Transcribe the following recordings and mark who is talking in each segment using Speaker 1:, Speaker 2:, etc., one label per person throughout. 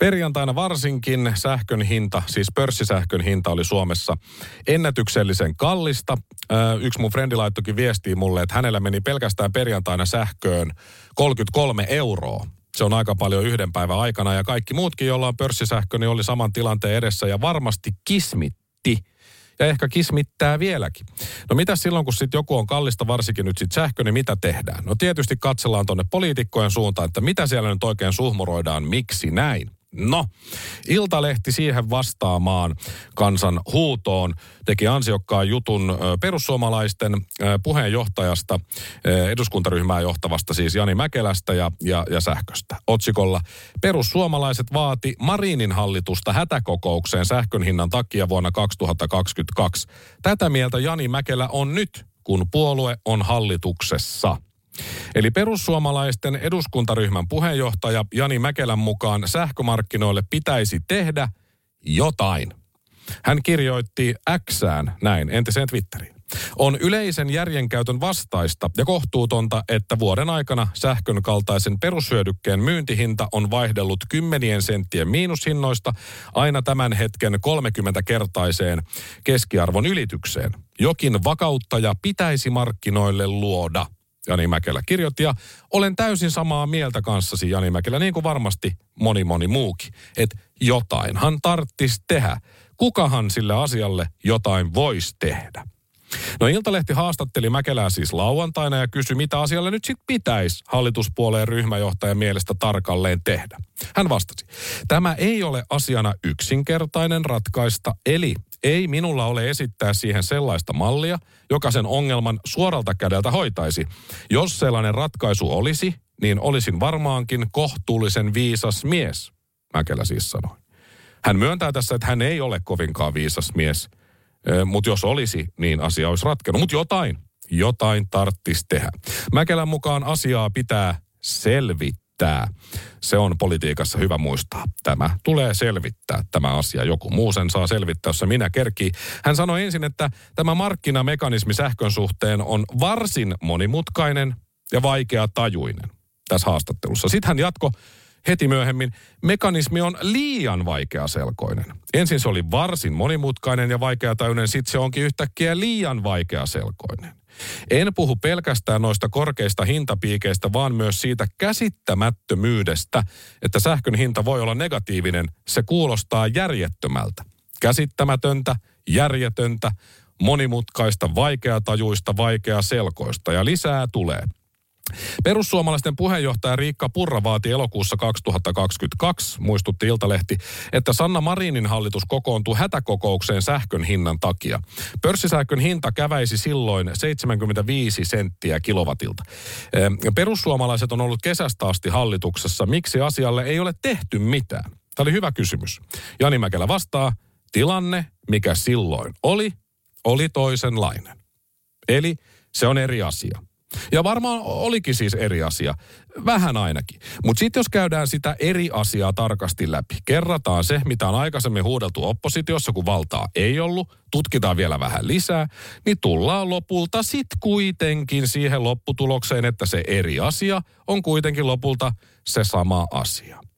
Speaker 1: Perjantaina varsinkin sähkön hinta, siis pörssisähkön hinta oli Suomessa ennätyksellisen kallista. Yksi mun frendi laittokin viestiin mulle, että hänellä meni pelkästään perjantaina sähköön 33 euroa. Se on aika paljon yhden päivän aikana ja kaikki muutkin, joilla on pörssisähkö, niin oli saman tilanteen edessä ja varmasti kismitti ja ehkä kismittää vieläkin. No mitä silloin, kun sitten joku on kallista, varsinkin nyt sitten sähkö, niin mitä tehdään? No tietysti katsellaan tuonne poliitikkojen suuntaan, että mitä siellä nyt oikein suhmuroidaan, miksi näin. No, Iltalehti siihen vastaamaan kansan huutoon teki ansiokkaan jutun perussuomalaisten puheenjohtajasta, eduskuntaryhmää johtavasta siis Jani Mäkelästä ja, ja, ja sähköstä. Otsikolla Perussuomalaiset vaati Marinin hallitusta hätäkokoukseen sähkön hinnan takia vuonna 2022. Tätä mieltä Jani Mäkelä on nyt, kun puolue on hallituksessa. Eli perussuomalaisten eduskuntaryhmän puheenjohtaja Jani Mäkelän mukaan sähkömarkkinoille pitäisi tehdä jotain. Hän kirjoitti Xään näin entiseen Twitteriin. On yleisen järjenkäytön vastaista ja kohtuutonta, että vuoden aikana sähkön kaltaisen perushyödykkeen myyntihinta on vaihdellut kymmenien senttien miinushinnoista aina tämän hetken 30-kertaiseen keskiarvon ylitykseen. Jokin vakauttaja pitäisi markkinoille luoda – Jani Mäkelä kirjoitti. Ja olen täysin samaa mieltä kanssasi, Jani Mäkelä, niin kuin varmasti moni moni muukin. Että jotainhan tarttis tehdä. Kukahan sille asialle jotain voisi tehdä? No Iltalehti haastatteli Mäkelää siis lauantaina ja kysyi, mitä asialle nyt sitten pitäisi hallituspuoleen ryhmäjohtajan mielestä tarkalleen tehdä. Hän vastasi, tämä ei ole asiana yksinkertainen ratkaista, eli ei minulla ole esittää siihen sellaista mallia, joka sen ongelman suoralta kädeltä hoitaisi. Jos sellainen ratkaisu olisi, niin olisin varmaankin kohtuullisen viisas mies, Mäkelä siis sanoi. Hän myöntää tässä, että hän ei ole kovinkaan viisas mies, mutta jos olisi, niin asia olisi ratkennut. Mutta jotain, jotain tarttis tehdä. Mäkelän mukaan asiaa pitää selvittää selvittää. Se on politiikassa hyvä muistaa. Tämä tulee selvittää tämä asia. Joku muu sen saa selvittää, jos minä kerkii. Hän sanoi ensin, että tämä markkinamekanismi sähkön suhteen on varsin monimutkainen ja vaikea tajuinen tässä haastattelussa. Sitten hän jatko heti myöhemmin, mekanismi on liian vaikeaselkoinen. Ensin se oli varsin monimutkainen ja vaikeatajuinen, sitten se onkin yhtäkkiä liian vaikeaselkoinen. En puhu pelkästään noista korkeista hintapiikeistä, vaan myös siitä käsittämättömyydestä, että sähkön hinta voi olla negatiivinen. Se kuulostaa järjettömältä. Käsittämätöntä, järjetöntä, monimutkaista, vaikeatajuista, vaikeaselkoista ja lisää tulee. Perussuomalaisten puheenjohtaja Riikka Purra vaati elokuussa 2022, muistutti Iltalehti, että Sanna Marinin hallitus kokoontuu hätäkokoukseen sähkön hinnan takia. Pörssisähkön hinta käväisi silloin 75 senttiä kilowatilta. Perussuomalaiset on ollut kesästä asti hallituksessa. Miksi asialle ei ole tehty mitään? Tämä oli hyvä kysymys. Jani Mäkelä vastaa, tilanne, mikä silloin oli, oli toisenlainen. Eli se on eri asia. Ja varmaan olikin siis eri asia. Vähän ainakin. Mutta sitten jos käydään sitä eri asiaa tarkasti läpi, kerrataan se, mitä on aikaisemmin huudeltu oppositiossa, kun valtaa ei ollut, tutkitaan vielä vähän lisää, niin tullaan lopulta sitten kuitenkin siihen lopputulokseen, että se eri asia on kuitenkin lopulta se sama asia.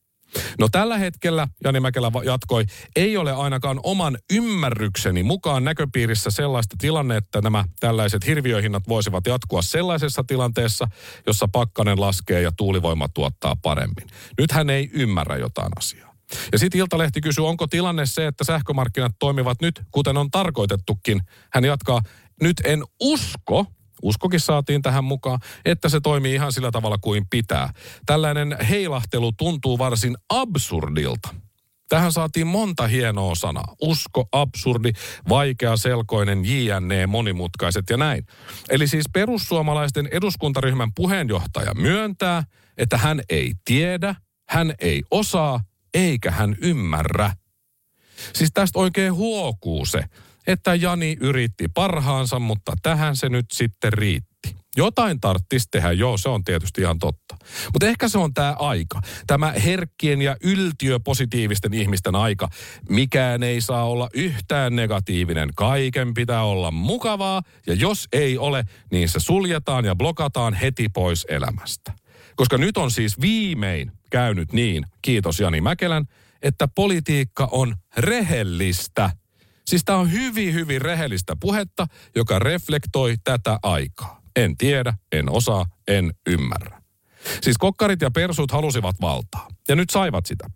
Speaker 1: No tällä hetkellä, Jani Mäkelä jatkoi, ei ole ainakaan oman ymmärrykseni mukaan näköpiirissä sellaista tilanne, että nämä tällaiset hirviöhinnat voisivat jatkua sellaisessa tilanteessa, jossa pakkanen laskee ja tuulivoima tuottaa paremmin. Nyt hän ei ymmärrä jotain asiaa. Ja sitten Iltalehti kysyy, onko tilanne se, että sähkömarkkinat toimivat nyt, kuten on tarkoitettukin. Hän jatkaa, nyt en usko, uskokin saatiin tähän mukaan, että se toimii ihan sillä tavalla kuin pitää. Tällainen heilahtelu tuntuu varsin absurdilta. Tähän saatiin monta hienoa sanaa. Usko, absurdi, vaikea, selkoinen, jne, monimutkaiset ja näin. Eli siis perussuomalaisten eduskuntaryhmän puheenjohtaja myöntää, että hän ei tiedä, hän ei osaa, eikä hän ymmärrä. Siis tästä oikein huokuu se, että Jani yritti parhaansa, mutta tähän se nyt sitten riitti. Jotain tarttisi tehdä, joo, se on tietysti ihan totta. Mutta ehkä se on tämä aika. Tämä herkkien ja yltiöpositiivisten ihmisten aika. Mikään ei saa olla yhtään negatiivinen. Kaiken pitää olla mukavaa. Ja jos ei ole, niin se suljetaan ja blokataan heti pois elämästä. Koska nyt on siis viimein käynyt niin, kiitos Jani Mäkelän, että politiikka on rehellistä. Siis tämä on hyvin, hyvin rehellistä puhetta, joka reflektoi tätä aikaa. En tiedä, en osaa, en ymmärrä. Siis kokkarit ja persut halusivat valtaa. Ja nyt saivat sitä.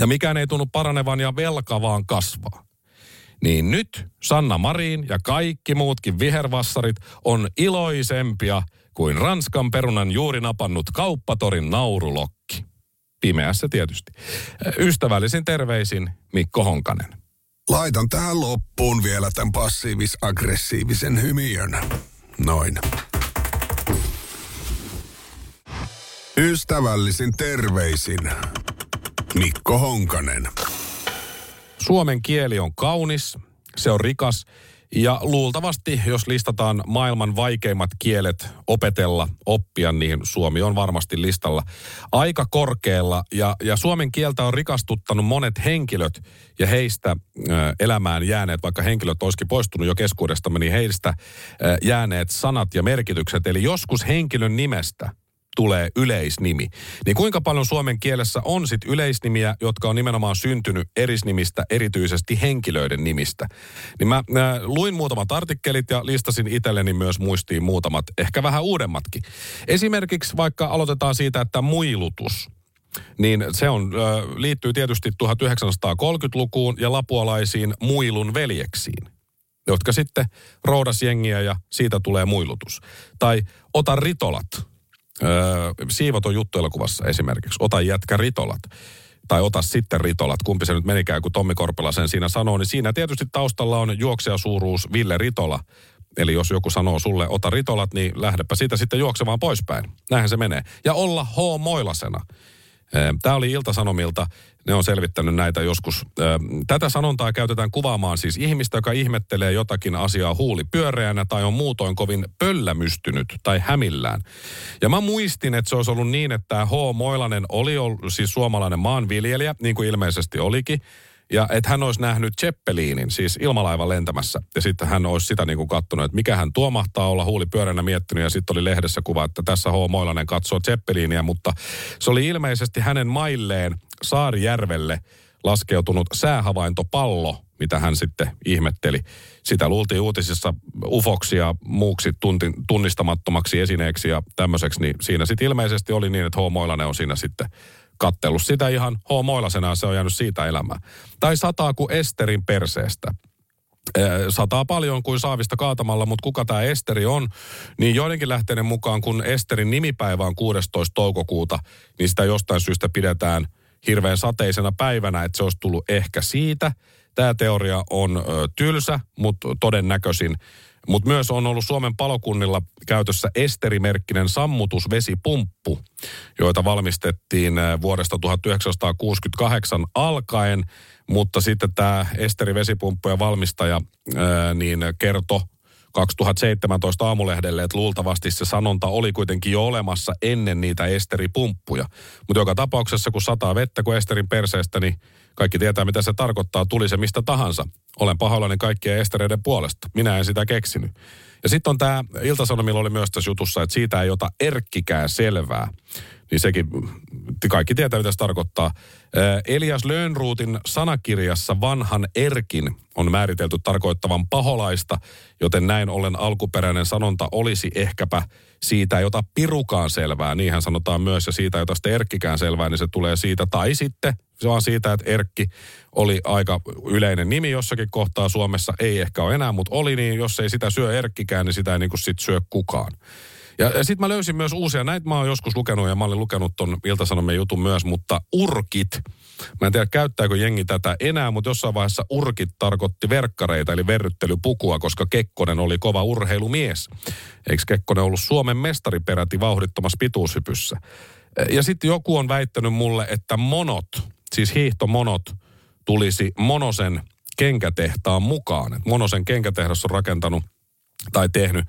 Speaker 1: Ja mikään ei tunnu paranevan ja velka vaan kasvaa. Niin nyt Sanna Marin ja kaikki muutkin vihervassarit on iloisempia kuin Ranskan perunan juuri napannut kauppatorin naurulokki. Pimeässä tietysti. Ystävällisin terveisin Mikko Honkanen.
Speaker 2: Laitan tähän loppuun vielä tämän passiivis-aggressiivisen hymiön. Noin. Ystävällisin terveisin Mikko Honkanen.
Speaker 1: Suomen kieli on kaunis, se on rikas ja luultavasti, jos listataan maailman vaikeimmat kielet opetella, oppia, niin Suomi on varmasti listalla aika korkealla. Ja, ja suomen kieltä on rikastuttanut monet henkilöt ja heistä ö, elämään jääneet, vaikka henkilöt olisikin poistunut jo keskuudestamme, niin heistä ö, jääneet sanat ja merkitykset. Eli joskus henkilön nimestä tulee yleisnimi. Niin kuinka paljon suomen kielessä on sit yleisnimiä, jotka on nimenomaan syntynyt erisnimistä, erityisesti henkilöiden nimistä? Niin mä, mä luin muutamat artikkelit ja listasin itselleni myös muistiin muutamat, ehkä vähän uudemmatkin. Esimerkiksi vaikka aloitetaan siitä, että muilutus – niin se on, liittyy tietysti 1930-lukuun ja lapualaisiin muilun veljeksiin, jotka sitten roudas jengiä ja siitä tulee muilutus. Tai ota ritolat, Siivoton juttu elokuvassa esimerkiksi. Ota jätkä ritolat. Tai ota sitten ritolat, kumpi se nyt menikään, kun Tommi Korpela sen siinä sanoo, niin siinä tietysti taustalla on juoksijasuuruus Ville Ritola. Eli jos joku sanoo sulle, ota ritolat, niin lähdepä siitä sitten juoksemaan poispäin. Näinhän se menee. Ja olla H-moilasena. Tämä oli Ilta-Sanomilta ne on selvittänyt näitä joskus. Tätä sanontaa käytetään kuvaamaan siis ihmistä, joka ihmettelee jotakin asiaa huuli pyöreänä tai on muutoin kovin pöllämystynyt tai hämillään. Ja mä muistin, että se olisi ollut niin, että H. Moilanen oli ollut, siis suomalainen maanviljelijä, niin kuin ilmeisesti olikin. Ja että hän olisi nähnyt Zeppelinin, siis ilmalaivan lentämässä. Ja sitten hän olisi sitä niin kuin kattonut, että mikä hän tuo mahtaa olla huuli pyöränä miettinyt. Ja sitten oli lehdessä kuva, että tässä H. Moilanen katsoo Zeppelinia, mutta se oli ilmeisesti hänen mailleen Saarijärvelle laskeutunut säähavaintopallo, mitä hän sitten ihmetteli. Sitä luultiin uutisissa ufoksi ja muuksi tunti, tunnistamattomaksi esineeksi ja tämmöiseksi, niin siinä sitten ilmeisesti oli niin, että H. Moilanen on siinä sitten kattellut sitä ihan H-moilasena, se on jäänyt siitä elämään. Tai sataa kuin Esterin perseestä sataa paljon kuin saavista kaatamalla, mutta kuka tämä Esteri on, niin joidenkin lähteiden mukaan, kun Esterin nimipäivä on 16. toukokuuta, niin sitä jostain syystä pidetään hirveän sateisena päivänä, että se olisi tullut ehkä siitä. Tämä teoria on tylsä, mutta todennäköisin. Mutta myös on ollut Suomen palokunnilla käytössä esterimerkkinen sammutusvesipumppu, joita valmistettiin vuodesta 1968 alkaen. Mutta sitten tämä esterivesipumppujen valmistaja ää, niin kertoi 2017 aamulehdelle, että luultavasti se sanonta oli kuitenkin jo olemassa ennen niitä esteripumppuja. Mutta joka tapauksessa, kun sataa vettä kuin esterin perseestä, niin kaikki tietää, mitä se tarkoittaa, tuli se mistä tahansa. Olen pahoillani kaikkien estereiden puolesta. Minä en sitä keksinyt. Ja sitten on tämä, Iltasanomilla oli myös tässä jutussa, että siitä ei ota erkkikään selvää. Niin sekin, kaikki tietää mitä se tarkoittaa. Elias Lönnruutin sanakirjassa vanhan erkin on määritelty tarkoittavan paholaista, joten näin ollen alkuperäinen sanonta olisi ehkäpä siitä ei ota pirukaan selvää, niinhän sanotaan myös, ja siitä ei ota sitten erkkikään selvää, niin se tulee siitä. Tai sitten se on siitä, että Erkki oli aika yleinen nimi jossakin kohtaa Suomessa, ei ehkä ole enää, mutta oli niin, jos ei sitä syö Erkkikään, niin sitä ei niin kuin sit syö kukaan. Ja, ja sitten mä löysin myös uusia, näitä mä oon joskus lukenut ja mä olin lukenut ton Ilta-Sanomien jutun myös, mutta urkit. Mä en tiedä käyttääkö jengi tätä enää, mutta jossain vaiheessa urkit tarkoitti verkkareita eli verryttelypukua, koska Kekkonen oli kova urheilumies. Eikö Kekkonen ollut Suomen mestari peräti vauhdittomassa pituushypyssä? Ja sitten joku on väittänyt mulle, että monot, siis hiihtomonot, tulisi Monosen kenkätehtaan mukaan. Monosen kenkätehdas on rakentanut tai tehnyt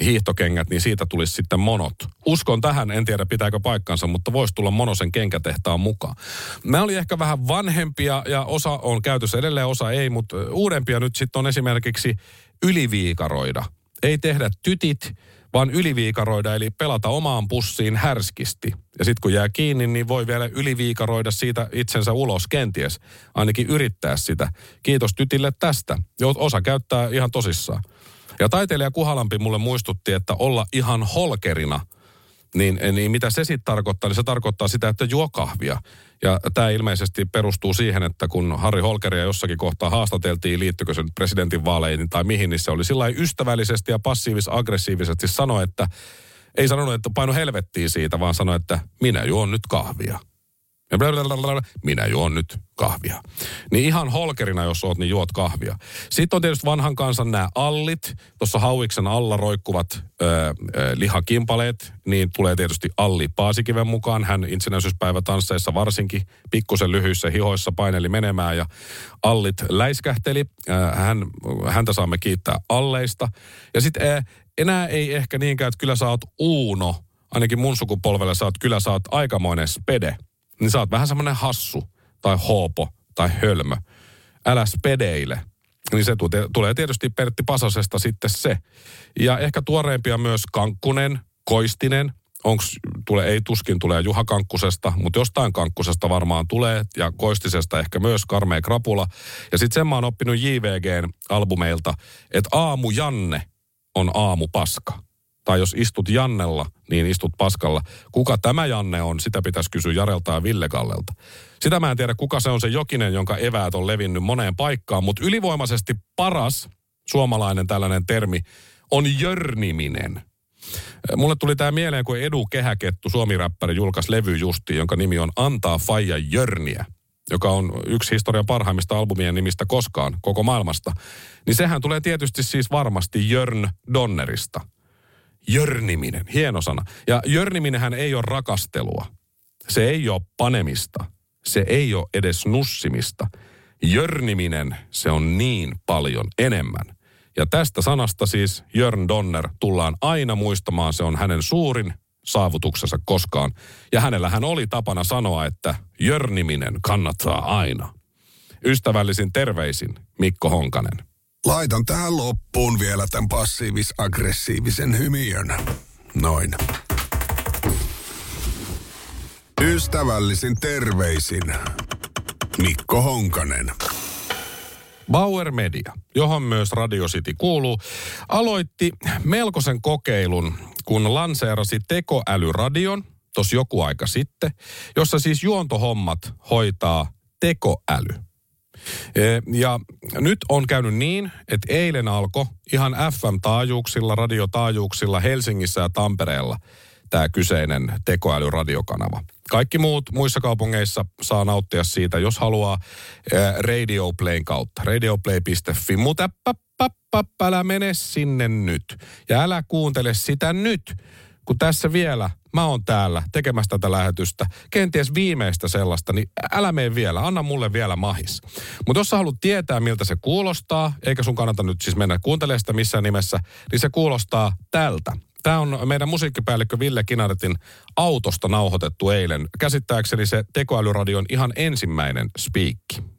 Speaker 1: hiihtokengät, niin siitä tulisi sitten monot. Uskon tähän, en tiedä pitääkö paikkansa, mutta voisi tulla monosen kenkätehtaan mukaan. Mä oli ehkä vähän vanhempia ja osa on käytössä edelleen, osa ei, mutta uudempia nyt sitten on esimerkiksi yliviikaroida. Ei tehdä tytit, vaan yliviikaroida, eli pelata omaan pussiin härskisti. Ja sitten kun jää kiinni, niin voi vielä yliviikaroida siitä itsensä ulos kenties. Ainakin yrittää sitä. Kiitos tytille tästä. Osa käyttää ihan tosissaan. Ja taiteilija Kuhalampi mulle muistutti, että olla ihan holkerina, niin, niin mitä se sitten tarkoittaa? Niin se tarkoittaa sitä, että juo kahvia. Ja tämä ilmeisesti perustuu siihen, että kun Harri Holkeria jossakin kohtaa haastateltiin, liittyykö sen presidentin vaaleihin tai mihin, niin se oli sillä ystävällisesti ja passiivis-aggressiivisesti sanoi, että ei sanonut, että paino helvettiin siitä, vaan sanoi, että minä juon nyt kahvia. Ja minä juon nyt kahvia. Niin ihan holkerina, jos oot, niin juot kahvia. Sitten on tietysti vanhan kansan nämä allit. Tuossa hauiksen alla roikkuvat ö, ö, lihakimpaleet. Niin tulee tietysti Alli Paasikiven mukaan. Hän itsenäisyyspäivä tansseissa varsinkin pikkusen lyhyissä hihoissa paineli menemään ja allit läiskähteli. Ö, hän, häntä saamme kiittää alleista. Ja sitten enää ei ehkä niinkään, että kyllä sä oot Uuno. Ainakin mun sukupolvelle sä oot, kyllä sä oot aikamoinen spede niin sä oot vähän semmoinen hassu tai hoopo tai hölmö. Älä spedeile. Niin se tulee tietysti Pertti Pasasesta sitten se. Ja ehkä tuoreempia myös Kankkunen, Koistinen. Onks, tule, ei tuskin tulee Juha Kankkusesta, mutta jostain Kankkusesta varmaan tulee. Ja Koistisesta ehkä myös Karmea Krapula. Ja sitten sen mä oon oppinut JVGn albumeilta, että aamu Janne on aamu paska tai jos istut Jannella, niin istut paskalla. Kuka tämä Janne on, sitä pitäisi kysyä Jarelta ja Ville Kallelta. Sitä mä en tiedä, kuka se on se jokinen, jonka eväät on levinnyt moneen paikkaan, mutta ylivoimaisesti paras suomalainen tällainen termi on jörniminen. Mulle tuli tämä mieleen, kun Edu Kehäkettu, suomiräppäri, julkaisi levy justi, jonka nimi on Antaa Faija Jörniä joka on yksi historian parhaimmista albumien nimistä koskaan koko maailmasta, niin sehän tulee tietysti siis varmasti Jörn Donnerista – Jörniminen, hieno sana. Ja jörniminenhän ei ole rakastelua. Se ei ole panemista. Se ei ole edes nussimista. Jörniminen, se on niin paljon enemmän. Ja tästä sanasta siis Jörn Donner tullaan aina muistamaan. Se on hänen suurin saavutuksensa koskaan. Ja hänellähän oli tapana sanoa, että jörniminen kannattaa aina. Ystävällisin terveisin Mikko Honkanen.
Speaker 2: Laitan tähän loppuun vielä tämän passiivis-aggressiivisen hymiön. Noin. Ystävällisin terveisin Mikko Honkanen.
Speaker 1: Bauer Media, johon myös Radio City kuuluu, aloitti melkoisen kokeilun, kun lanseerasi tekoälyradion, tos joku aika sitten, jossa siis juontohommat hoitaa tekoäly. Ja nyt on käynyt niin, että eilen alkoi ihan FM-taajuuksilla, radiotaajuuksilla Helsingissä ja Tampereella tämä kyseinen tekoälyradiokanava. Kaikki muut muissa kaupungeissa saa nauttia siitä, jos haluaa Radio Playn kautta. Radioplay.fi, mutta älä mene sinne nyt. Ja älä kuuntele sitä nyt kun tässä vielä mä oon täällä tekemässä tätä lähetystä, kenties viimeistä sellaista, niin älä mene vielä, anna mulle vielä mahis. Mutta jos sä haluat tietää, miltä se kuulostaa, eikä sun kannata nyt siis mennä kuuntelemaan sitä missään nimessä, niin se kuulostaa tältä. Tämä on meidän musiikkipäällikkö Ville Kinaretin autosta nauhoitettu eilen. Käsittääkseni se tekoälyradion ihan ensimmäinen spiikki.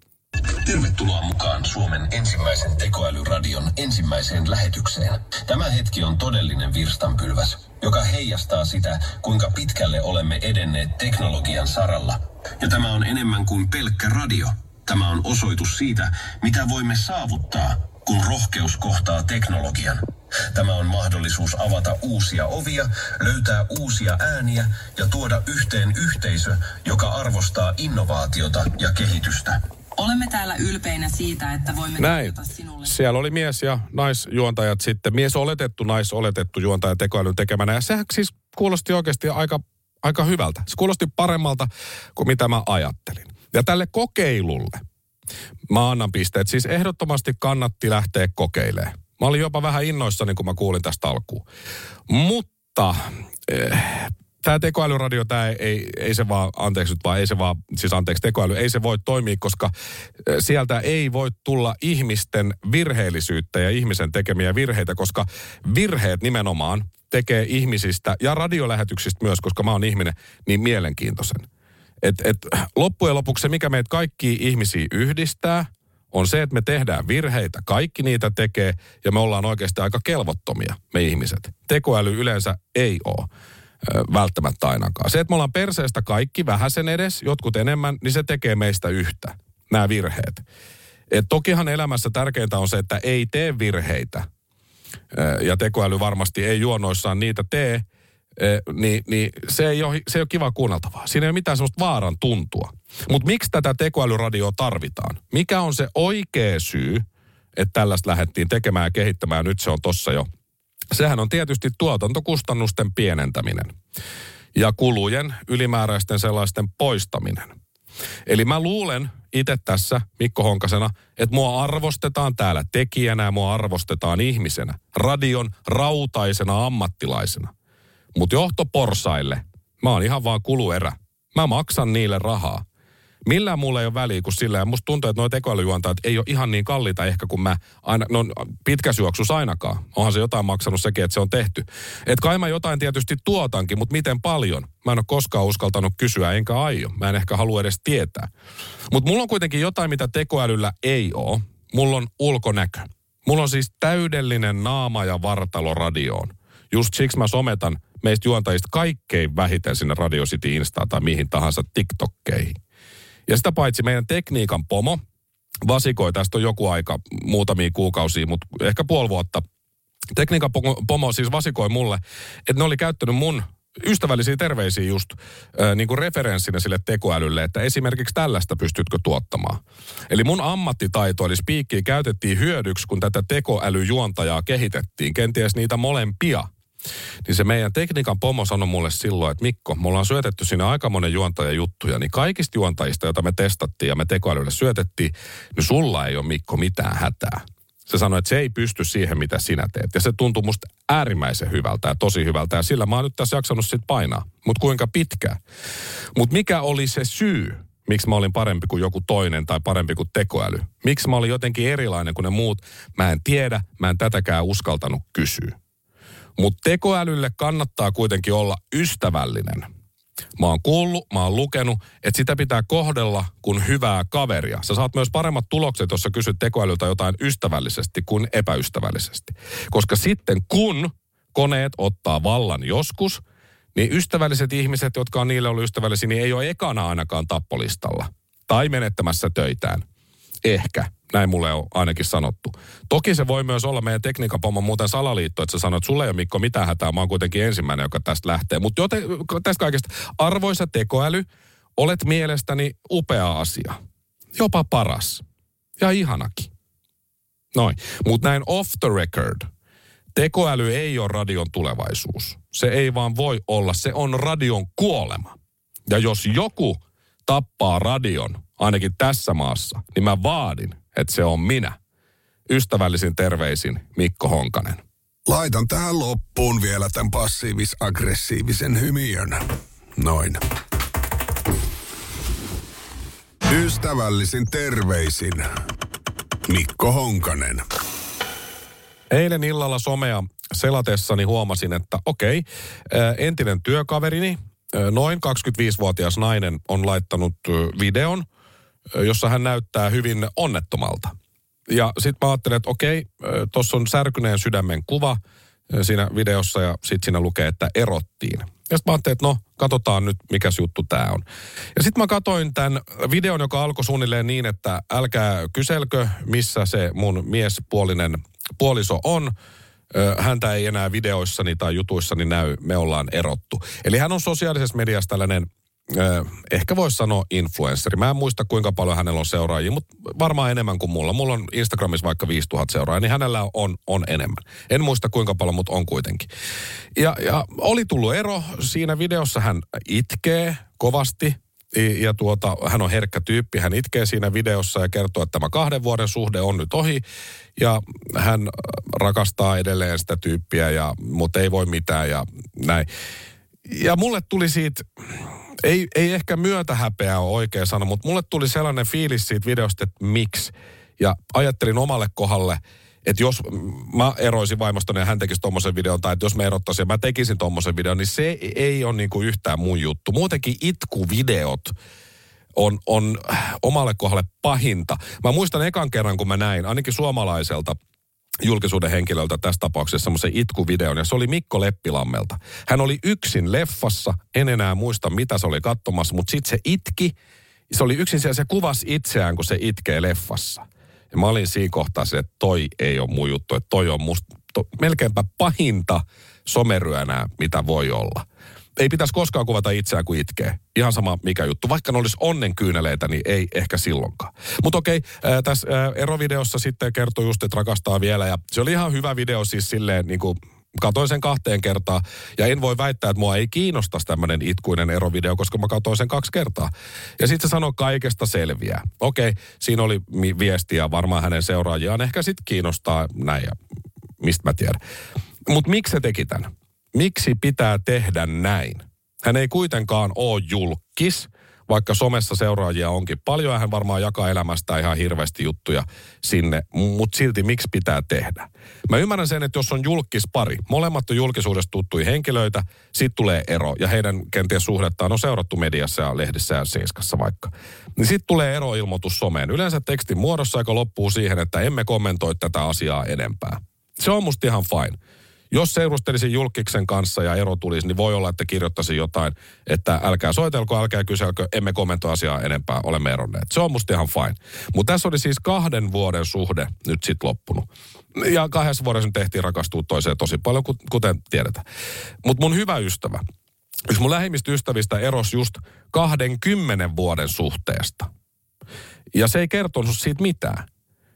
Speaker 3: Tervetuloa mukaan Suomen ensimmäisen tekoälyradion ensimmäiseen lähetykseen. Tämä hetki on todellinen virstanpylväs, joka heijastaa sitä, kuinka pitkälle olemme edenneet teknologian saralla. Ja tämä on enemmän kuin pelkkä radio. Tämä on osoitus siitä, mitä voimme saavuttaa, kun rohkeus kohtaa teknologian. Tämä on mahdollisuus avata uusia ovia, löytää uusia ääniä ja tuoda yhteen yhteisö, joka arvostaa innovaatiota ja kehitystä.
Speaker 4: Olemme täällä ylpeinä siitä, että voimme
Speaker 1: Näin. sinulle. Siellä oli mies ja naisjuontajat sitten. Mies oletettu, nais oletettu juontaja tekoälyn tekemänä. Ja sehän siis kuulosti oikeasti aika, aika hyvältä. Se kuulosti paremmalta kuin mitä mä ajattelin. Ja tälle kokeilulle mä annan pisteet. Siis ehdottomasti kannatti lähteä kokeilemaan. Mä olin jopa vähän innoissani, kun mä kuulin tästä alkuun. Mutta eh, tämä tekoälyradio, tämä ei, ei, ei se vaan, anteeksi nyt vaan, ei se vaan, siis anteeksi tekoäly, ei se voi toimia, koska sieltä ei voi tulla ihmisten virheellisyyttä ja ihmisen tekemiä virheitä, koska virheet nimenomaan tekee ihmisistä ja radiolähetyksistä myös, koska mä oon ihminen, niin mielenkiintoisen. Et, et, loppujen lopuksi se, mikä meitä kaikki ihmisiä yhdistää, on se, että me tehdään virheitä. Kaikki niitä tekee ja me ollaan oikeasti aika kelvottomia, me ihmiset. Tekoäly yleensä ei ole välttämättä ainakaan. Se, että me ollaan perseestä kaikki vähän sen edes, jotkut enemmän, niin se tekee meistä yhtä, nämä virheet. Et tokihan elämässä tärkeintä on se, että ei tee virheitä. Ja tekoäly varmasti ei juonoissaan niitä tee, niin, niin se, ei ole, se ei ole kiva kuunneltavaa. Siinä ei ole mitään sellaista vaaran tuntua. Mutta miksi tätä tekoälyradioa tarvitaan? Mikä on se oikea syy, että tällaista lähdettiin tekemään ja kehittämään, nyt se on tossa jo – Sehän on tietysti tuotantokustannusten pienentäminen ja kulujen ylimääräisten sellaisten poistaminen. Eli mä luulen itse tässä Mikko Honkasena, että mua arvostetaan täällä tekijänä ja mua arvostetaan ihmisenä, radion rautaisena ammattilaisena. Mutta johtoporsaille mä oon ihan vaan kuluerä. Mä maksan niille rahaa. Millään mulla ei ole väliä kuin sillä. Ja musta tuntuu, että nuo tekoälyjuontajat ei ole ihan niin kalliita ehkä kuin mä aina, no pitkäsyöksus ainakaan. Onhan se jotain maksanut sekin, että se on tehty. Et kai mä jotain tietysti tuotankin, mutta miten paljon? Mä en ole koskaan uskaltanut kysyä, enkä aio. Mä en ehkä halua edes tietää. Mutta mulla on kuitenkin jotain, mitä tekoälyllä ei ole. Mulla on ulkonäkö. Mulla on siis täydellinen naama ja vartalo radioon. Just siksi mä sometan meistä juontajista kaikkein vähiten sinne Radio City Instaan tai mihin tahansa TikTokkeihin. Ja sitä paitsi meidän tekniikan pomo vasikoi, tästä on joku aika, muutamia kuukausia, mutta ehkä puoli vuotta. Tekniikan pomo siis vasikoi mulle, että ne oli käyttänyt mun ystävällisiä terveisiä just äh, niin kuin referenssinä sille tekoälylle, että esimerkiksi tällaista pystytkö tuottamaan. Eli mun ammattitaito, eli spiikkiä käytettiin hyödyksi, kun tätä tekoälyjuontajaa kehitettiin, kenties niitä molempia. Niin se meidän tekniikan pomo sanoi mulle silloin, että Mikko, me ollaan syötetty sinne aika monen juontajajuttuja, niin kaikista juontajista, joita me testattiin ja me tekoälylle syötettiin, niin sulla ei ole Mikko mitään hätää. Se sanoi, että se ei pysty siihen, mitä sinä teet. Ja se tuntui musta äärimmäisen hyvältä ja tosi hyvältä. Ja sillä mä oon nyt tässä jaksanut sit painaa. Mutta kuinka pitkä? Mutta mikä oli se syy, miksi mä olin parempi kuin joku toinen tai parempi kuin tekoäly? Miksi mä olin jotenkin erilainen kuin ne muut? Mä en tiedä, mä en tätäkään uskaltanut kysyä. Mutta tekoälylle kannattaa kuitenkin olla ystävällinen. Mä oon kuullut, mä oon lukenut, että sitä pitää kohdella kuin hyvää kaveria. Sä saat myös paremmat tulokset, jos sä kysyt tekoälyltä jotain ystävällisesti kuin epäystävällisesti. Koska sitten kun koneet ottaa vallan joskus, niin ystävälliset ihmiset, jotka on niille ollut ystävällisiä, niin ei ole ekana ainakaan tappolistalla. Tai menettämässä töitään. Ehkä. Näin mulle on ainakin sanottu. Toki se voi myös olla meidän tekniikan pomon muuten salaliitto, että sä sanoit, että sulle ei ole Mikko mitään hätää, mä oon kuitenkin ensimmäinen, joka tästä lähtee. Mutta tästä kaikesta, arvoisa tekoäly, olet mielestäni upea asia. Jopa paras. Ja ihanakin. Noin. Mutta näin off the record. Tekoäly ei ole radion tulevaisuus. Se ei vaan voi olla. Se on radion kuolema. Ja jos joku tappaa radion, ainakin tässä maassa, niin mä vaadin, että se on minä. Ystävällisin terveisin Mikko Honkanen.
Speaker 2: Laitan tähän loppuun vielä tämän passiivis-aggressiivisen hymiön. Noin. Ystävällisin terveisin Mikko Honkanen.
Speaker 1: Eilen illalla somea selatessani huomasin, että okei, entinen työkaverini, noin 25-vuotias nainen on laittanut videon, jossa hän näyttää hyvin onnettomalta. Ja sitten mä ajattelin, että okei, tuossa on särkyneen sydämen kuva siinä videossa ja sitten siinä lukee, että erottiin. Ja sitten mä ajattelin, että no, katsotaan nyt, mikä juttu tämä on. Ja sitten mä katsoin tämän videon, joka alkoi suunnilleen niin, että älkää kyselkö, missä se mun miespuolinen puoliso on. Häntä ei enää videoissani tai jutuissani näy, me ollaan erottu. Eli hän on sosiaalisessa mediassa tällainen ehkä voisi sanoa influenceri. Mä en muista kuinka paljon hänellä on seuraajia, mutta varmaan enemmän kuin mulla. Mulla on Instagramissa vaikka 5000 seuraajia, niin hänellä on, on enemmän. En muista kuinka paljon, mutta on kuitenkin. Ja, ja oli tullut ero. Siinä videossa hän itkee kovasti. Ja tuota, hän on herkkä tyyppi, hän itkee siinä videossa ja kertoo, että tämä kahden vuoden suhde on nyt ohi. Ja hän rakastaa edelleen sitä tyyppiä, ja, mutta ei voi mitään ja näin. Ja mulle tuli siitä, ei, ei ehkä myötähäpeä ole oikea sana, mutta mulle tuli sellainen fiilis siitä videosta, että miksi. Ja ajattelin omalle kohdalle, että jos mä eroisin vaimostani ja hän tekisi tommosen videon, tai että jos me erottaisiin ja mä tekisin tommosen videon, niin se ei ole niinku yhtään mun juttu. Muutenkin itkuvideot on, on omalle kohdalle pahinta. Mä muistan ekan kerran, kun mä näin, ainakin suomalaiselta, julkisuuden henkilöltä tässä tapauksessa semmoisen itkuvideon, ja se oli Mikko Leppilammelta. Hän oli yksin leffassa, en enää muista mitä se oli katsomassa, mutta sitten se itki, se oli yksin siellä, se kuvasi itseään, kun se itkee leffassa. Ja mä olin siinä kohtaa se, että toi ei ole mun juttu, että toi on musta to, melkeinpä pahinta someryönää, mitä voi olla. Ei pitäisi koskaan kuvata itseään kuin itkee. Ihan sama mikä juttu. Vaikka ne olisi onnenkyyneleitä, niin ei ehkä silloinkaan. Mutta okei, äh, tässä äh, erovideossa sitten kertoi just, että rakastaa vielä. Ja se oli ihan hyvä video siis silleen niin kuin katoin sen kahteen kertaa. Ja en voi väittää, että mua ei kiinnosta tämmöinen itkuinen erovideo, koska mä katoin sen kaksi kertaa. Ja sitten se sanoi kaikesta selviää. Okei, siinä oli viestiä varmaan hänen seuraajiaan. Ehkä sitten kiinnostaa näin ja mistä mä tiedän. Mutta miksi se teki tämän? Miksi pitää tehdä näin? Hän ei kuitenkaan ole julkis, vaikka somessa seuraajia onkin paljon ja hän varmaan jakaa elämästä ihan hirveästi juttuja sinne, mutta silti miksi pitää tehdä? Mä ymmärrän sen, että jos on julkis pari, molemmat on julkisuudesta tuttuja henkilöitä, sitten tulee ero ja heidän kenties suhdettaan on seurattu mediassa ja lehdissä ja seiskassa vaikka. Niin sitten tulee eroilmoitus someen, yleensä tekstin muodossa, joka loppuu siihen, että emme kommentoi tätä asiaa enempää. Se on musta ihan fine. Jos seurustelisin julkiksen kanssa ja ero tulisi, niin voi olla, että kirjoittaisin jotain, että älkää soitelko, älkää kyselkö, emme kommentoi asiaa enempää, olemme eronneet. Se on musta ihan fine. Mutta tässä oli siis kahden vuoden suhde nyt sitten loppunut. Ja kahdessa vuodessa tehtiin rakastua toiseen tosi paljon, kuten tiedetään. Mutta mun hyvä ystävä, yksi mun lähimmistä ystävistä eros just 20 vuoden suhteesta. Ja se ei kertonut siitä mitään.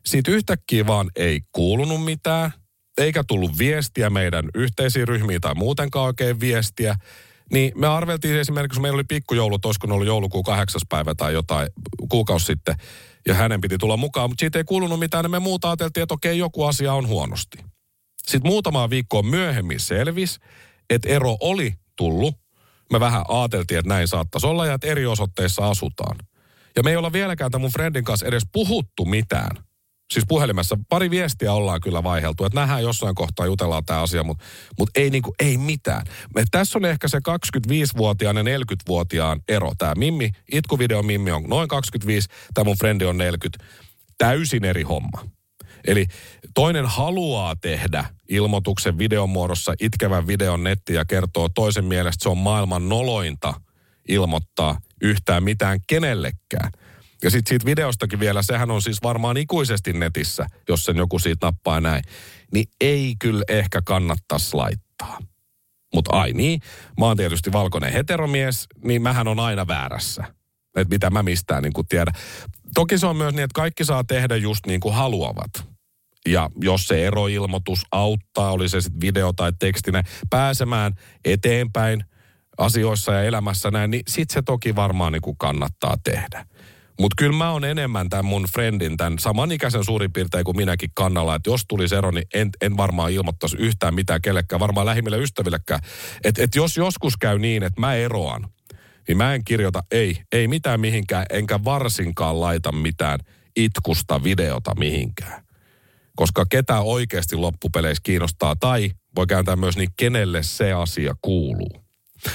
Speaker 1: Siitä yhtäkkiä vaan ei kuulunut mitään – eikä tullut viestiä meidän yhteisiin ryhmiin tai muutenkaan oikein viestiä, niin me arveltiin esimerkiksi, kun meillä oli pikkujoulut, olisiko ollut joulukuun kahdeksas päivä tai jotain kuukausi sitten, ja hänen piti tulla mukaan, mutta siitä ei kuulunut mitään, niin me muuta ajateltiin, että okei, joku asia on huonosti. Sitten muutama viikkoa myöhemmin selvisi, että ero oli tullut. Me vähän ajateltiin, että näin saattaisi olla ja että eri osoitteissa asutaan. Ja me ei olla vieläkään tämän mun friendin kanssa edes puhuttu mitään siis puhelimessa pari viestiä ollaan kyllä vaiheltu, että nähdään jossain kohtaa jutellaan tämä asia, mutta mut ei, niinku, ei mitään. Me, tässä on ehkä se 25-vuotiaan ja 40-vuotiaan ero. Tämä Mimmi, itkuvideo Mimmi on noin 25, tämä mun frendi on 40. Täysin eri homma. Eli toinen haluaa tehdä ilmoituksen videon muodossa itkevän videon netti ja kertoo toisen mielestä se on maailman nolointa ilmoittaa yhtään mitään kenellekään – ja sitten siitä videostakin vielä, sehän on siis varmaan ikuisesti netissä, jos sen joku siitä nappaa näin. Niin ei kyllä ehkä kannattaisi laittaa. Mutta ai niin, mä oon tietysti valkoinen heteromies, niin mähän on aina väärässä. Että mitä mä mistään niin kuin tiedä. Toki se on myös niin, että kaikki saa tehdä just niin kuin haluavat. Ja jos se eroilmoitus auttaa, oli se sitten video tai tekstinen, pääsemään eteenpäin asioissa ja elämässä näin, niin sit se toki varmaan niin kuin kannattaa tehdä. Mutta kyllä mä oon enemmän tämän mun friendin, tämän samanikäisen suurin piirtein kuin minäkin kannalla, että jos tulisi ero, niin en, en varmaan ilmoittaisi yhtään mitään kellekään, varmaan lähimmille ystävillekään. Että et jos joskus käy niin, että mä eroan, niin mä en kirjoita ei, ei mitään mihinkään, enkä varsinkaan laita mitään itkusta videota mihinkään. Koska ketä oikeasti loppupeleissä kiinnostaa, tai voi kääntää myös niin, kenelle se asia kuuluu.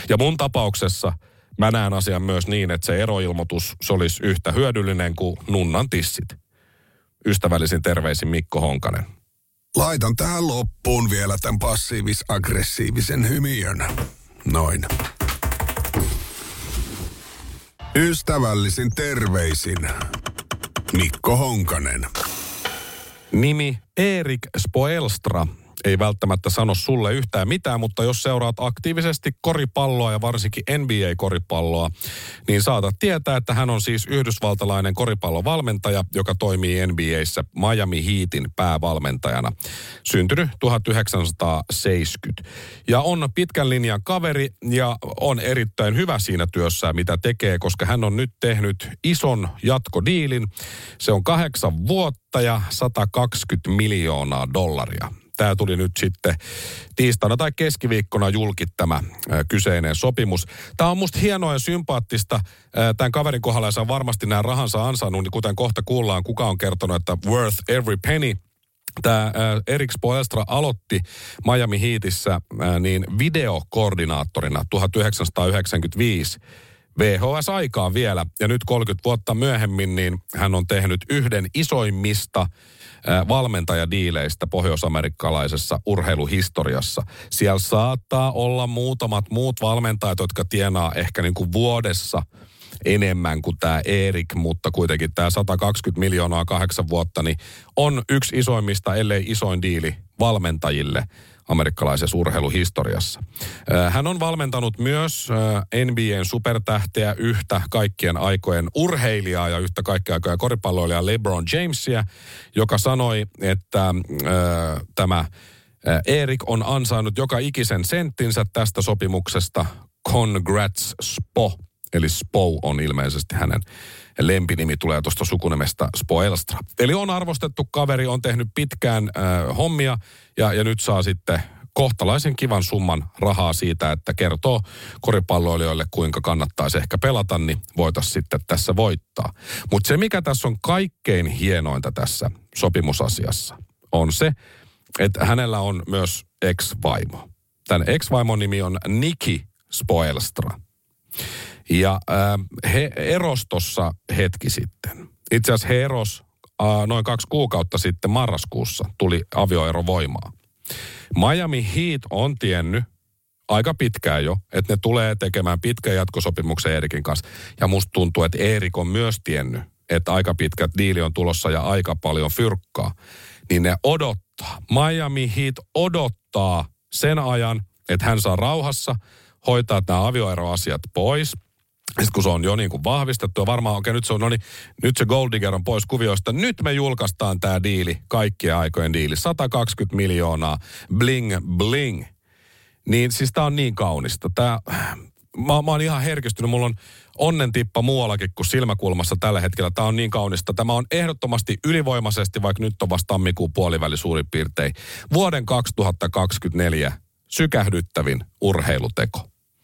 Speaker 1: Ja mun tapauksessa – mä näen asian myös niin, että se eroilmoitus se olisi yhtä hyödyllinen kuin nunnan tissit. Ystävällisin terveisin Mikko Honkanen.
Speaker 2: Laitan tähän loppuun vielä tämän passiivis-aggressiivisen hymiön. Noin. Ystävällisin terveisin Mikko Honkanen.
Speaker 1: Nimi Erik Spoelstra ei välttämättä sano sulle yhtään mitään, mutta jos seuraat aktiivisesti koripalloa ja varsinkin NBA-koripalloa, niin saatat tietää, että hän on siis yhdysvaltalainen koripallovalmentaja, joka toimii NBAissä Miami Heatin päävalmentajana. Syntynyt 1970. Ja on pitkän linjan kaveri ja on erittäin hyvä siinä työssä, mitä tekee, koska hän on nyt tehnyt ison jatkodiilin. Se on kahdeksan vuotta ja 120 miljoonaa dollaria Tämä tuli nyt sitten tiistaina tai keskiviikkona julki tämä kyseinen sopimus. Tämä on musta hienoa ja sympaattista. Tämän kaverin kohdalla ja varmasti nämä rahansa ansainnut, niin kuten kohta kuullaan, kuka on kertonut, että worth every penny – Tämä Erik Spoelstra aloitti Miami Heatissä niin videokoordinaattorina 1995 VHS-aikaan vielä. Ja nyt 30 vuotta myöhemmin niin hän on tehnyt yhden isoimmista valmentajadiileistä pohjoisamerikkalaisessa urheiluhistoriassa. Siellä saattaa olla muutamat muut valmentajat, jotka tienaa ehkä niin kuin vuodessa – enemmän kuin tämä Erik, mutta kuitenkin tämä 120 miljoonaa kahdeksan vuotta, niin on yksi isoimmista, ellei isoin diili valmentajille amerikkalaisessa urheiluhistoriassa. Hän on valmentanut myös NBAn supertähteä, yhtä kaikkien aikojen urheilijaa ja yhtä kaikkien aikojen koripalloilijaa LeBron Jamesia, joka sanoi, että äh, tämä Erik on ansainnut joka ikisen senttinsä tästä sopimuksesta. Congrats, Spo eli Spo on ilmeisesti hänen lempinimi, tulee tuosta sukunimestä Spoelstra. Eli on arvostettu kaveri, on tehnyt pitkään äh, hommia ja, ja nyt saa sitten kohtalaisen kivan summan rahaa siitä, että kertoo koripalloilijoille, kuinka kannattaisi ehkä pelata, niin voitaisiin sitten tässä voittaa. Mutta se, mikä tässä on kaikkein hienointa tässä sopimusasiassa, on se, että hänellä on myös ex-vaimo. Tämän ex-vaimon nimi on Niki Spoelstra. Ja äh, he eros tossa hetki sitten. Itse asiassa he eros äh, noin kaksi kuukautta sitten marraskuussa tuli avioero voimaan. Miami Heat on tiennyt aika pitkään jo, että ne tulee tekemään pitkän jatkosopimuksen Erikin kanssa. Ja musta tuntuu, että Erik on myös tiennyt, että aika pitkä diili on tulossa ja aika paljon fyrkkaa. Niin ne odottaa. Miami Heat odottaa sen ajan, että hän saa rauhassa hoitaa nämä avioeroasiat pois – sitten kun se on jo niin kuin vahvistettu ja varmaan, okei okay, nyt se on, no niin, nyt se Gold Digger on pois kuvioista. Nyt me julkaistaan tämä diili, kaikkien aikojen diili. 120 miljoonaa, bling bling. Niin siis tämä on niin kaunista. Tää, mä, mä oon ihan herkistynyt, mulla on onnentippa muuallakin kuin silmäkulmassa tällä hetkellä. Tämä on niin kaunista. Tämä on ehdottomasti ylivoimaisesti, vaikka nyt on vasta tammikuun puoliväli suurin piirtein, vuoden 2024 sykähdyttävin urheiluteko.